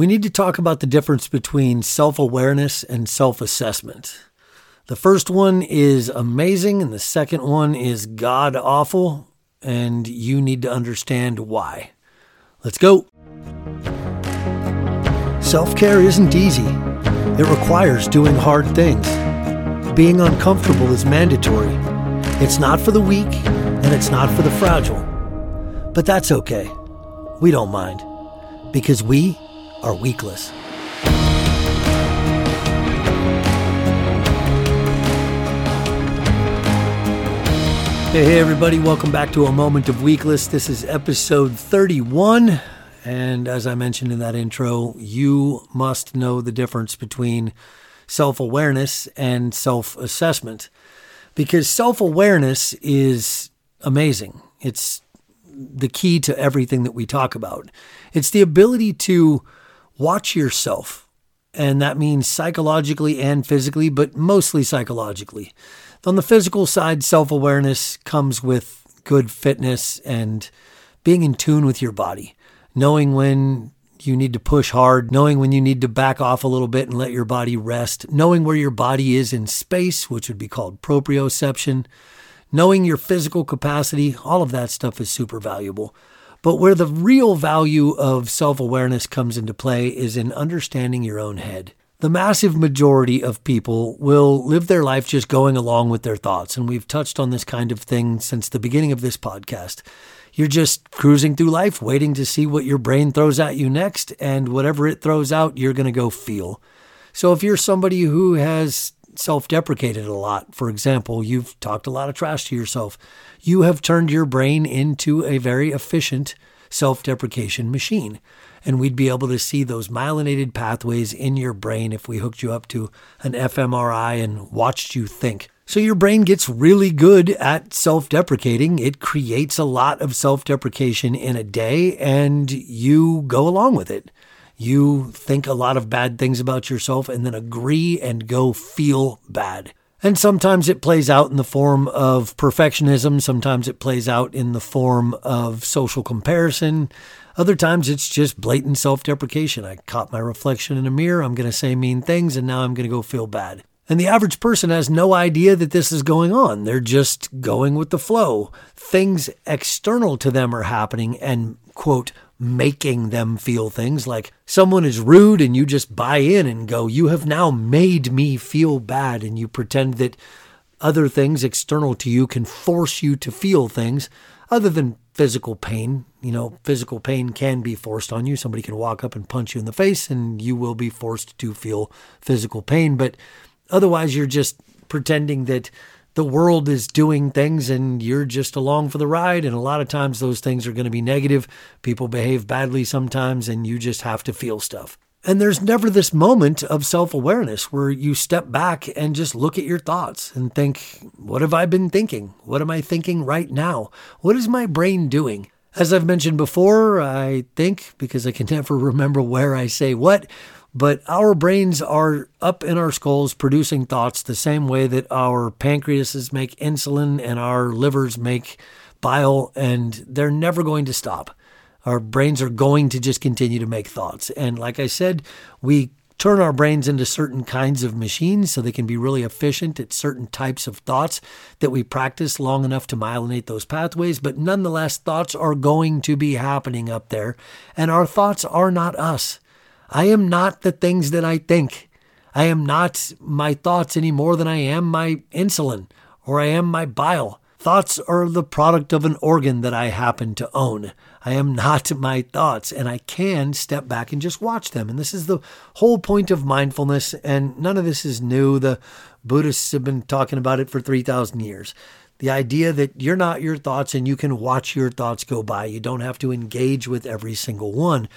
We need to talk about the difference between self awareness and self assessment. The first one is amazing, and the second one is god awful, and you need to understand why. Let's go. Self care isn't easy, it requires doing hard things. Being uncomfortable is mandatory. It's not for the weak, and it's not for the fragile. But that's okay. We don't mind, because we are weakless. Hey, hey, everybody, welcome back to A Moment of Weakless. This is episode 31. And as I mentioned in that intro, you must know the difference between self awareness and self assessment because self awareness is amazing. It's the key to everything that we talk about. It's the ability to watch yourself. And that means psychologically and physically, but mostly psychologically. On the physical side, self awareness comes with good fitness and being in tune with your body, knowing when you need to push hard, knowing when you need to back off a little bit and let your body rest, knowing where your body is in space, which would be called proprioception, knowing your physical capacity, all of that stuff is super valuable. But where the real value of self awareness comes into play is in understanding your own head. The massive majority of people will live their life just going along with their thoughts. And we've touched on this kind of thing since the beginning of this podcast. You're just cruising through life, waiting to see what your brain throws at you next. And whatever it throws out, you're going to go feel. So if you're somebody who has self deprecated a lot. For example, you've talked a lot of trash to yourself. You have turned your brain into a very efficient self deprecation machine. And we'd be able to see those myelinated pathways in your brain if we hooked you up to an fMRI and watched you think. So your brain gets really good at self deprecating. It creates a lot of self deprecation in a day, and you go along with it. You think a lot of bad things about yourself and then agree and go feel bad. And sometimes it plays out in the form of perfectionism. Sometimes it plays out in the form of social comparison. Other times it's just blatant self deprecation. I caught my reflection in a mirror. I'm going to say mean things and now I'm going to go feel bad. And the average person has no idea that this is going on. They're just going with the flow. Things external to them are happening and, quote, making them feel things like someone is rude and you just buy in and go, You have now made me feel bad. And you pretend that other things external to you can force you to feel things other than physical pain. You know, physical pain can be forced on you. Somebody can walk up and punch you in the face and you will be forced to feel physical pain. But otherwise, you're just pretending that the world is doing things and you're just along for the ride. And a lot of times those things are going to be negative. People behave badly sometimes and you just have to feel stuff. And there's never this moment of self awareness where you step back and just look at your thoughts and think, what have I been thinking? What am I thinking right now? What is my brain doing? As I've mentioned before, I think, because I can never remember where I say what, but our brains are up in our skulls producing thoughts the same way that our pancreases make insulin and our livers make bile, and they're never going to stop. Our brains are going to just continue to make thoughts. And like I said, we turn our brains into certain kinds of machines so they can be really efficient at certain types of thoughts that we practice long enough to myelinate those pathways. But nonetheless, thoughts are going to be happening up there, and our thoughts are not us. I am not the things that I think. I am not my thoughts any more than I am my insulin or I am my bile. Thoughts are the product of an organ that I happen to own. I am not my thoughts, and I can step back and just watch them. And this is the whole point of mindfulness, and none of this is new. The Buddhists have been talking about it for 3,000 years. The idea that you're not your thoughts and you can watch your thoughts go by. You don't have to engage with every single one.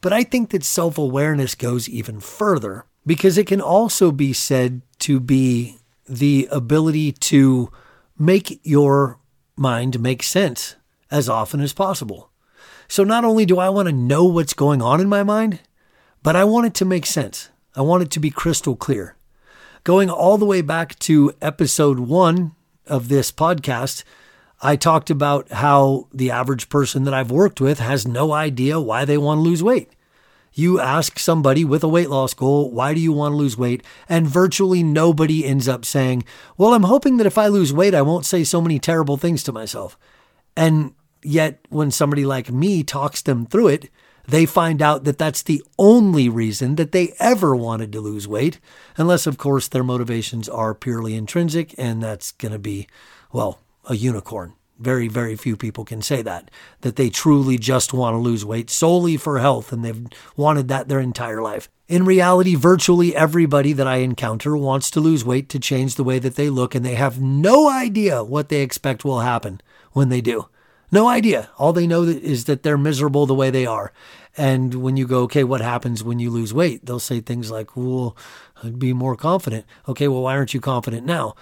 But I think that self awareness goes even further because it can also be said to be the ability to make your mind make sense as often as possible. So not only do I want to know what's going on in my mind, but I want it to make sense. I want it to be crystal clear. Going all the way back to episode one of this podcast, I talked about how the average person that I've worked with has no idea why they want to lose weight. You ask somebody with a weight loss goal, why do you want to lose weight? And virtually nobody ends up saying, well, I'm hoping that if I lose weight, I won't say so many terrible things to myself. And yet, when somebody like me talks them through it, they find out that that's the only reason that they ever wanted to lose weight, unless, of course, their motivations are purely intrinsic, and that's going to be, well, a unicorn. Very, very few people can say that, that they truly just want to lose weight solely for health and they've wanted that their entire life. In reality, virtually everybody that I encounter wants to lose weight to change the way that they look, and they have no idea what they expect will happen when they do. No idea. All they know is that they're miserable the way they are. And when you go, okay, what happens when you lose weight? They'll say things like, well, I'd be more confident. Okay, well, why aren't you confident now?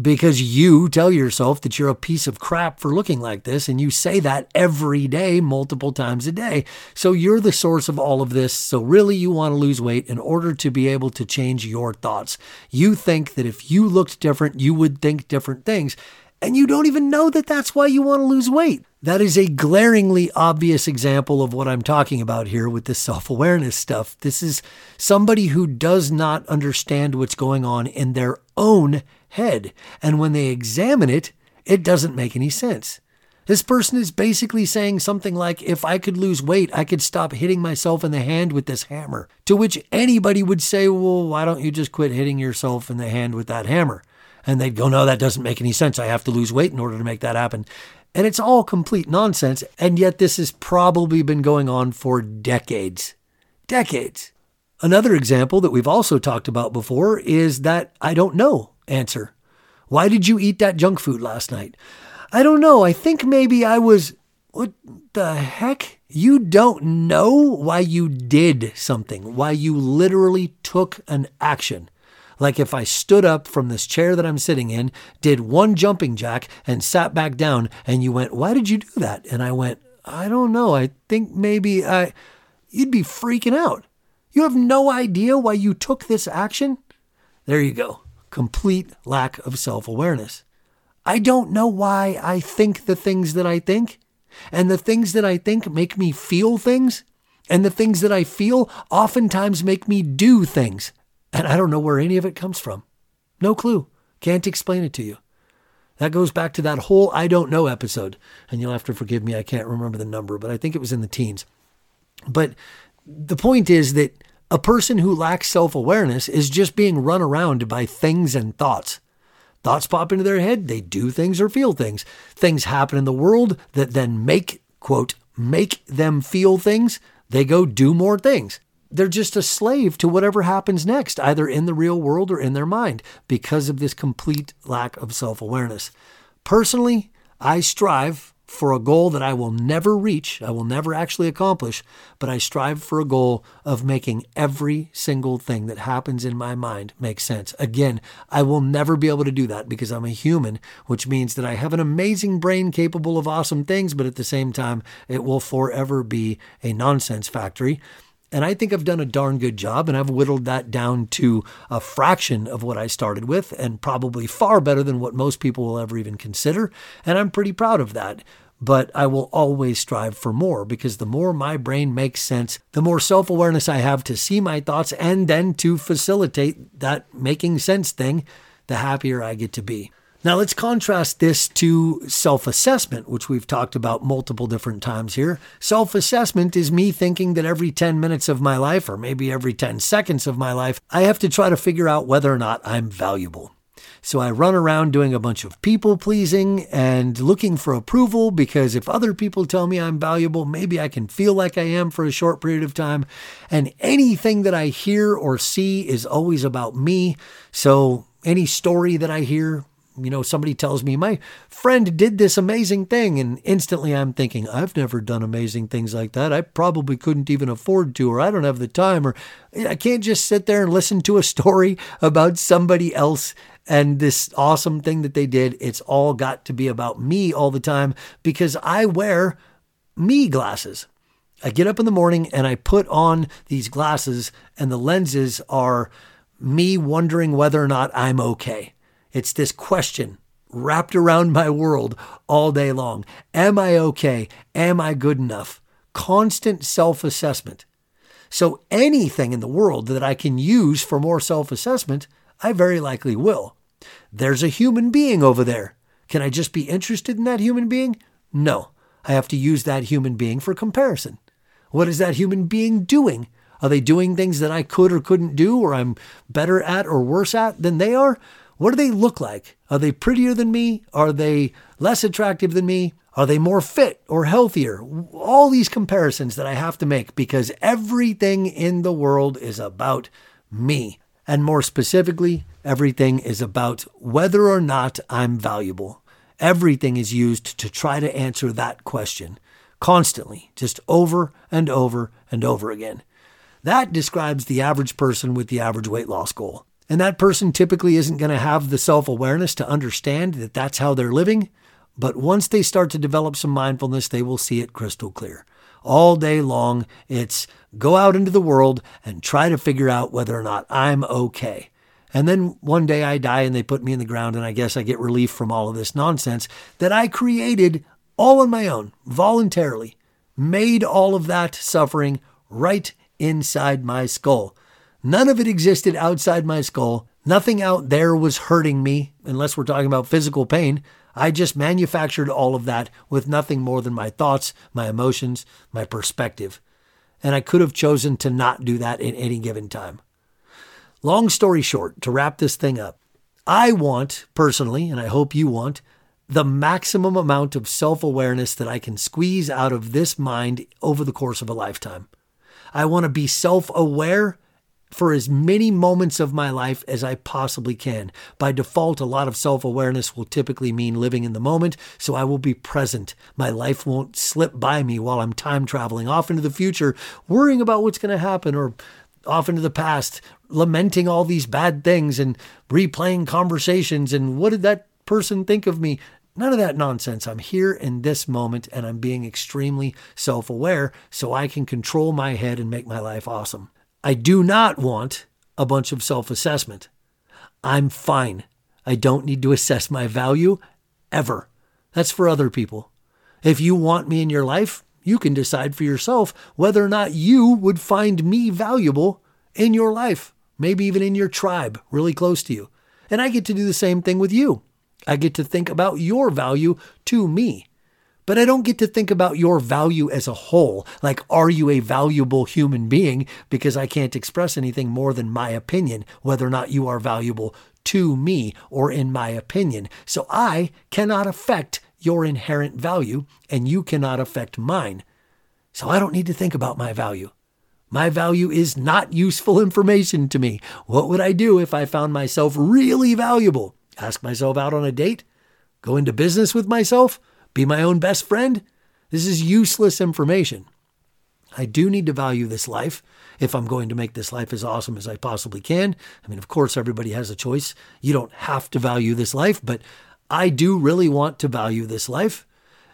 Because you tell yourself that you're a piece of crap for looking like this, and you say that every day, multiple times a day. So you're the source of all of this. So, really, you want to lose weight in order to be able to change your thoughts. You think that if you looked different, you would think different things. And you don't even know that that's why you want to lose weight. That is a glaringly obvious example of what I'm talking about here with this self awareness stuff. This is somebody who does not understand what's going on in their own head. And when they examine it, it doesn't make any sense. This person is basically saying something like, if I could lose weight, I could stop hitting myself in the hand with this hammer. To which anybody would say, well, why don't you just quit hitting yourself in the hand with that hammer? And they'd go, no, that doesn't make any sense. I have to lose weight in order to make that happen. And it's all complete nonsense. And yet, this has probably been going on for decades. Decades. Another example that we've also talked about before is that I don't know Answer Why did you eat that junk food last night? I don't know. I think maybe I was. What the heck? You don't know why you did something, why you literally took an action. Like if I stood up from this chair that I'm sitting in, did one jumping jack, and sat back down, and you went, Why did you do that? And I went, I don't know. I think maybe I. You'd be freaking out. You have no idea why you took this action? There you go complete lack of self awareness. I don't know why I think the things that I think. And the things that I think make me feel things. And the things that I feel oftentimes make me do things. And I don't know where any of it comes from. No clue. Can't explain it to you. That goes back to that whole I don't know episode. And you'll have to forgive me, I can't remember the number, but I think it was in the teens. But the point is that a person who lacks self awareness is just being run around by things and thoughts. Thoughts pop into their head, they do things or feel things. Things happen in the world that then make, quote, make them feel things. They go do more things. They're just a slave to whatever happens next, either in the real world or in their mind, because of this complete lack of self awareness. Personally, I strive for a goal that I will never reach, I will never actually accomplish, but I strive for a goal of making every single thing that happens in my mind make sense. Again, I will never be able to do that because I'm a human, which means that I have an amazing brain capable of awesome things, but at the same time, it will forever be a nonsense factory. And I think I've done a darn good job, and I've whittled that down to a fraction of what I started with, and probably far better than what most people will ever even consider. And I'm pretty proud of that. But I will always strive for more because the more my brain makes sense, the more self awareness I have to see my thoughts and then to facilitate that making sense thing, the happier I get to be. Now, let's contrast this to self assessment, which we've talked about multiple different times here. Self assessment is me thinking that every 10 minutes of my life, or maybe every 10 seconds of my life, I have to try to figure out whether or not I'm valuable. So I run around doing a bunch of people pleasing and looking for approval because if other people tell me I'm valuable, maybe I can feel like I am for a short period of time. And anything that I hear or see is always about me. So any story that I hear, you know, somebody tells me, my friend did this amazing thing. And instantly I'm thinking, I've never done amazing things like that. I probably couldn't even afford to, or I don't have the time, or I can't just sit there and listen to a story about somebody else and this awesome thing that they did. It's all got to be about me all the time because I wear me glasses. I get up in the morning and I put on these glasses, and the lenses are me wondering whether or not I'm okay. It's this question wrapped around my world all day long Am I okay? Am I good enough? Constant self assessment. So anything in the world that I can use for more self assessment, I very likely will. There's a human being over there. Can I just be interested in that human being? No. I have to use that human being for comparison. What is that human being doing? Are they doing things that I could or couldn't do, or I'm better at or worse at than they are? What do they look like? Are they prettier than me? Are they less attractive than me? Are they more fit or healthier? All these comparisons that I have to make because everything in the world is about me. And more specifically, everything is about whether or not I'm valuable. Everything is used to try to answer that question constantly, just over and over and over again. That describes the average person with the average weight loss goal. And that person typically isn't going to have the self awareness to understand that that's how they're living. But once they start to develop some mindfulness, they will see it crystal clear. All day long, it's go out into the world and try to figure out whether or not I'm okay. And then one day I die and they put me in the ground, and I guess I get relief from all of this nonsense that I created all on my own, voluntarily, made all of that suffering right inside my skull. None of it existed outside my skull. Nothing out there was hurting me, unless we're talking about physical pain. I just manufactured all of that with nothing more than my thoughts, my emotions, my perspective. And I could have chosen to not do that in any given time. Long story short, to wrap this thing up, I want personally, and I hope you want, the maximum amount of self awareness that I can squeeze out of this mind over the course of a lifetime. I want to be self aware for as many moments of my life as I possibly can. By default, a lot of self awareness will typically mean living in the moment, so I will be present. My life won't slip by me while I'm time traveling off into the future, worrying about what's going to happen, or off into the past, lamenting all these bad things and replaying conversations and what did that person think of me? None of that nonsense. I'm here in this moment and I'm being extremely self aware so I can control my head and make my life awesome. I do not want a bunch of self assessment. I'm fine. I don't need to assess my value ever. That's for other people. If you want me in your life, you can decide for yourself whether or not you would find me valuable in your life, maybe even in your tribe, really close to you. And I get to do the same thing with you. I get to think about your value to me. But I don't get to think about your value as a whole. Like, are you a valuable human being? Because I can't express anything more than my opinion, whether or not you are valuable to me or in my opinion. So I cannot affect your inherent value, and you cannot affect mine. So I don't need to think about my value. My value is not useful information to me. What would I do if I found myself really valuable? Ask myself out on a date? Go into business with myself? Be my own best friend? This is useless information. I do need to value this life if I'm going to make this life as awesome as I possibly can. I mean, of course, everybody has a choice. You don't have to value this life, but I do really want to value this life.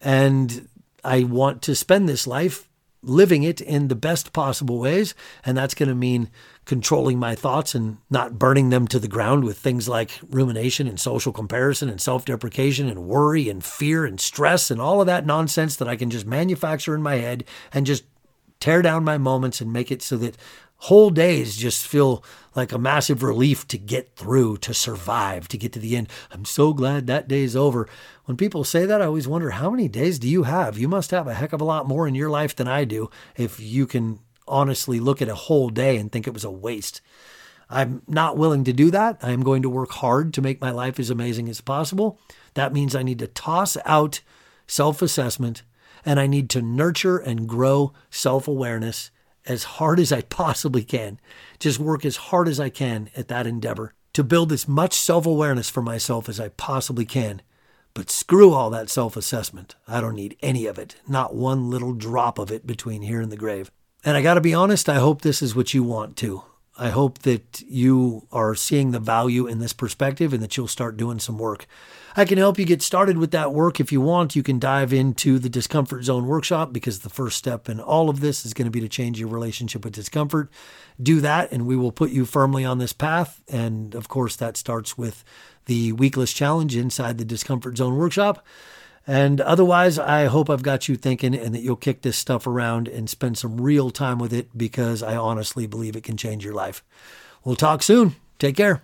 And I want to spend this life living it in the best possible ways. And that's going to mean controlling my thoughts and not burning them to the ground with things like rumination and social comparison and self deprecation and worry and fear and stress and all of that nonsense that I can just manufacture in my head and just tear down my moments and make it so that whole days just feel like a massive relief to get through, to survive, to get to the end. I'm so glad that day's over. When people say that, I always wonder how many days do you have? You must have a heck of a lot more in your life than I do if you can honestly look at a whole day and think it was a waste. I'm not willing to do that. I am going to work hard to make my life as amazing as possible. That means I need to toss out self assessment and I need to nurture and grow self awareness as hard as I possibly can. Just work as hard as I can at that endeavor to build as much self awareness for myself as I possibly can. But screw all that self assessment. I don't need any of it, not one little drop of it between here and the grave. And I got to be honest, I hope this is what you want too. I hope that you are seeing the value in this perspective and that you'll start doing some work. I can help you get started with that work if you want. You can dive into the Discomfort Zone workshop because the first step in all of this is going to be to change your relationship with discomfort. Do that, and we will put you firmly on this path. And of course, that starts with the weakless challenge inside the Discomfort Zone workshop. And otherwise, I hope I've got you thinking and that you'll kick this stuff around and spend some real time with it because I honestly believe it can change your life. We'll talk soon. Take care.